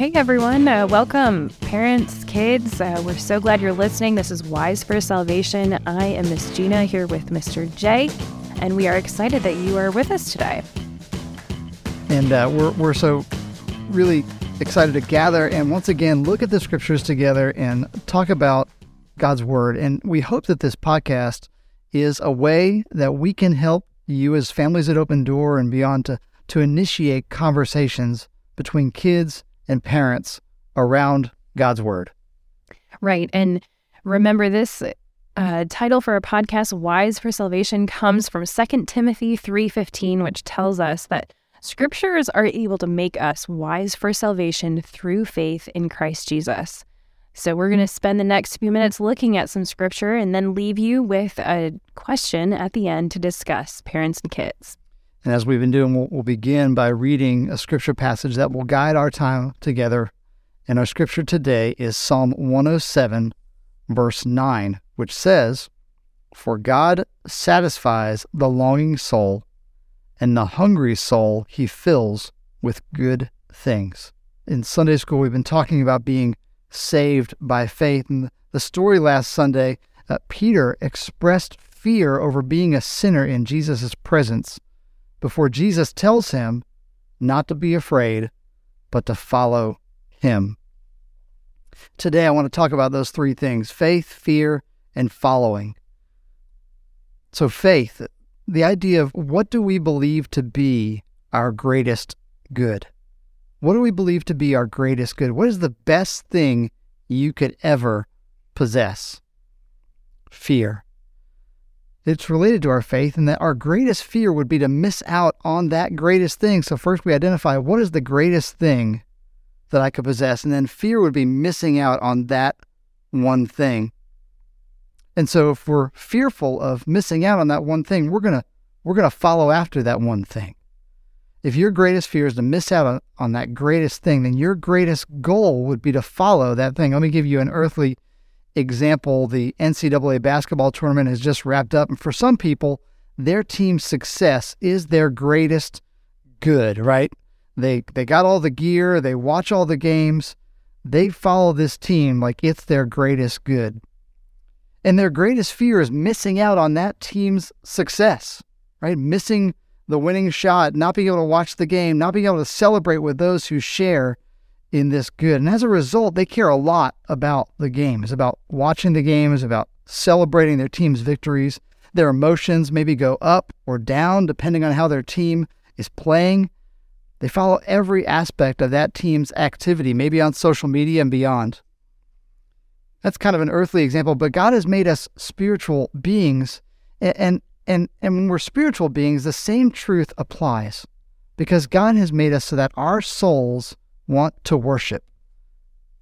Hey everyone, uh, welcome, parents, kids. Uh, we're so glad you're listening. This is Wise for Salvation. I am Miss Gina here with Mr. J, and we are excited that you are with us today. And uh, we're, we're so really excited to gather and once again look at the scriptures together and talk about God's Word. And we hope that this podcast is a way that we can help you as families at Open Door and beyond to, to initiate conversations between kids and parents around God's Word. Right. And remember, this uh, title for our podcast, Wise for Salvation, comes from 2 Timothy 3.15, which tells us that scriptures are able to make us wise for salvation through faith in Christ Jesus. So we're going to spend the next few minutes looking at some scripture and then leave you with a question at the end to discuss, parents and kids. And as we've been doing, we'll, we'll, begin by reading a scripture passage that will guide our time together. And our scripture today is Psalm 107, verse 9, which says, For God satisfies the longing soul, and the hungry soul he fills with good things. In Sunday school, we've been talking about being saved by faith. And the story last Sunday, uh, Peter expressed fear over being a sinner in Jesus' presence before Jesus tells him not to be afraid, but to follow him. Today, I want to talk about those three things faith, fear, and following. So, faith, the idea of what do we believe to be our greatest good? What do we believe to be our greatest good? What is the best thing you could ever possess? Fear it's related to our faith, and that our greatest fear would be to miss out on that greatest thing. So, first we identify what is the greatest thing that I could possess, and then fear would be missing out on that one thing. And so, if we're fearful of missing out on that one thing, we're gonna we're gonna follow after that one thing. If your greatest fear is to miss out on, on that greatest thing, then your greatest goal would be to follow that thing. Let me give you an earthly example, the NCAA basketball tournament has just wrapped up. And for some people, their team's success is their greatest good, right? They they got all the gear, they watch all the games, they follow this team like it's their greatest good. And their greatest fear is missing out on that team's success, right? Missing the winning shot, not being able to watch the game, not being able to celebrate with those who share in this good. And as a result, they care a lot about the game. It's about watching the game, it's about celebrating their team's victories. Their emotions maybe go up or down depending on how their team is playing. They follow every aspect of that team's activity, maybe on social media and beyond. That's kind of an earthly example, but God has made us spiritual beings. And, and, and when we're spiritual beings, the same truth applies because God has made us so that our souls want to worship.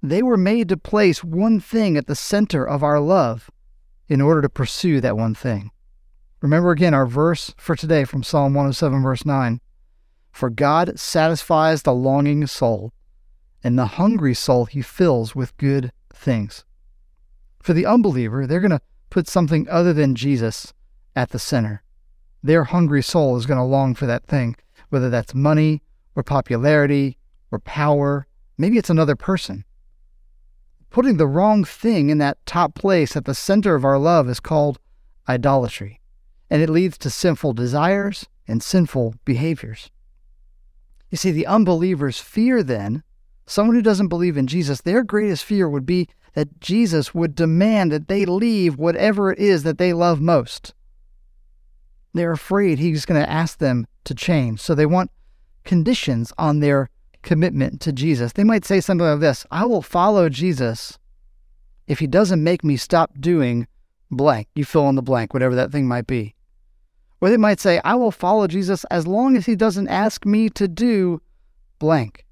They were made to place one thing at the center of our love in order to pursue that one thing. Remember again our verse for today from Psalm 107, verse 9 For God satisfies the longing soul, and the hungry soul he fills with good things. For the unbeliever, they're going to put something other than Jesus at the center. Their hungry soul is going to long for that thing, whether that's money or popularity or power. Maybe it's another person. Putting the wrong thing in that top place at the center of our love is called idolatry, and it leads to sinful desires and sinful behaviors. You see, the unbelievers fear then, someone who doesn't believe in Jesus, their greatest fear would be that Jesus would demand that they leave whatever it is that they love most. They're afraid he's going to ask them to change, so they want conditions on their commitment to Jesus. They might say something like this I will follow Jesus if he doesn't make me stop doing blank. You fill in the blank, whatever that thing might be. Or they might say, I will follow Jesus as long as he doesn't ask me to do blank.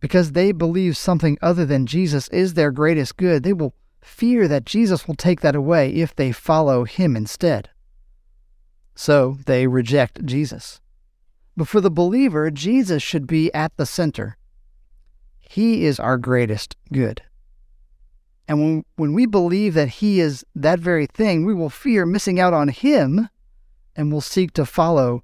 Because they believe something other than Jesus is their greatest good, they will fear that Jesus will take that away if they follow him instead. So they reject Jesus. But for the believer, Jesus should be at the center. He is our greatest good. And when, when we believe that He is that very thing, we will fear missing out on Him and will seek to follow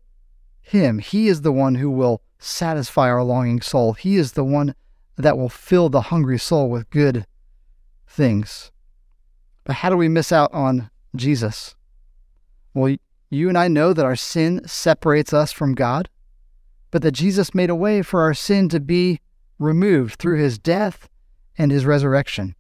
Him. He is the one who will satisfy our longing soul. He is the one that will fill the hungry soul with good things. But how do we miss out on Jesus? Well, you and I know that our sin separates us from God, but that Jesus made a way for our sin to be removed through his death and his resurrection.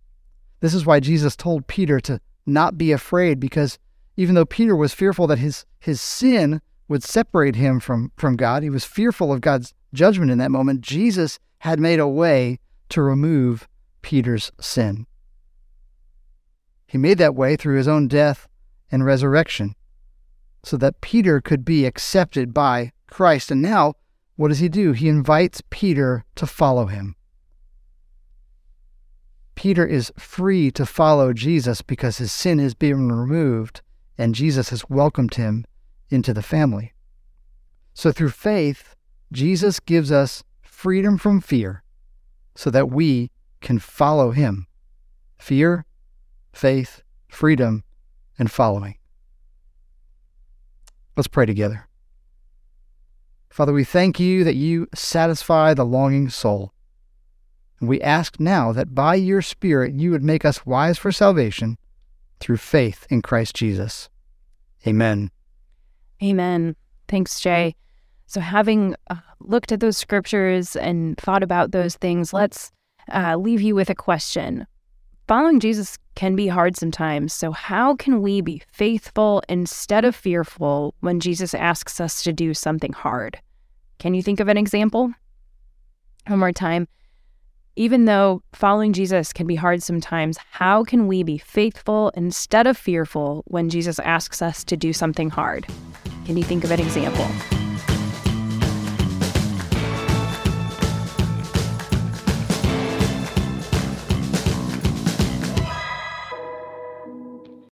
This is why Jesus told Peter to not be afraid, because even though Peter was fearful that his, his sin would separate him from, from God, he was fearful of God's judgment in that moment. Jesus had made a way to remove Peter's sin. He made that way through his own death and resurrection so that Peter could be accepted by Christ. And now, what does he do? He invites Peter to follow him. Peter is free to follow Jesus because his sin is being removed and Jesus has welcomed him into the family. So through faith, Jesus gives us freedom from fear so that we can follow him. Fear, faith, freedom, and following. Let's pray together. Father, we thank you that you satisfy the longing soul. And we ask now that by your Spirit you would make us wise for salvation through faith in Christ Jesus. Amen. Amen. Thanks, Jay. So, having uh, looked at those scriptures and thought about those things, let's uh, leave you with a question. Following Jesus can be hard sometimes. So, how can we be faithful instead of fearful when Jesus asks us to do something hard? Can you think of an example? One more time. Even though following Jesus can be hard sometimes, how can we be faithful instead of fearful when Jesus asks us to do something hard? Can you think of an example?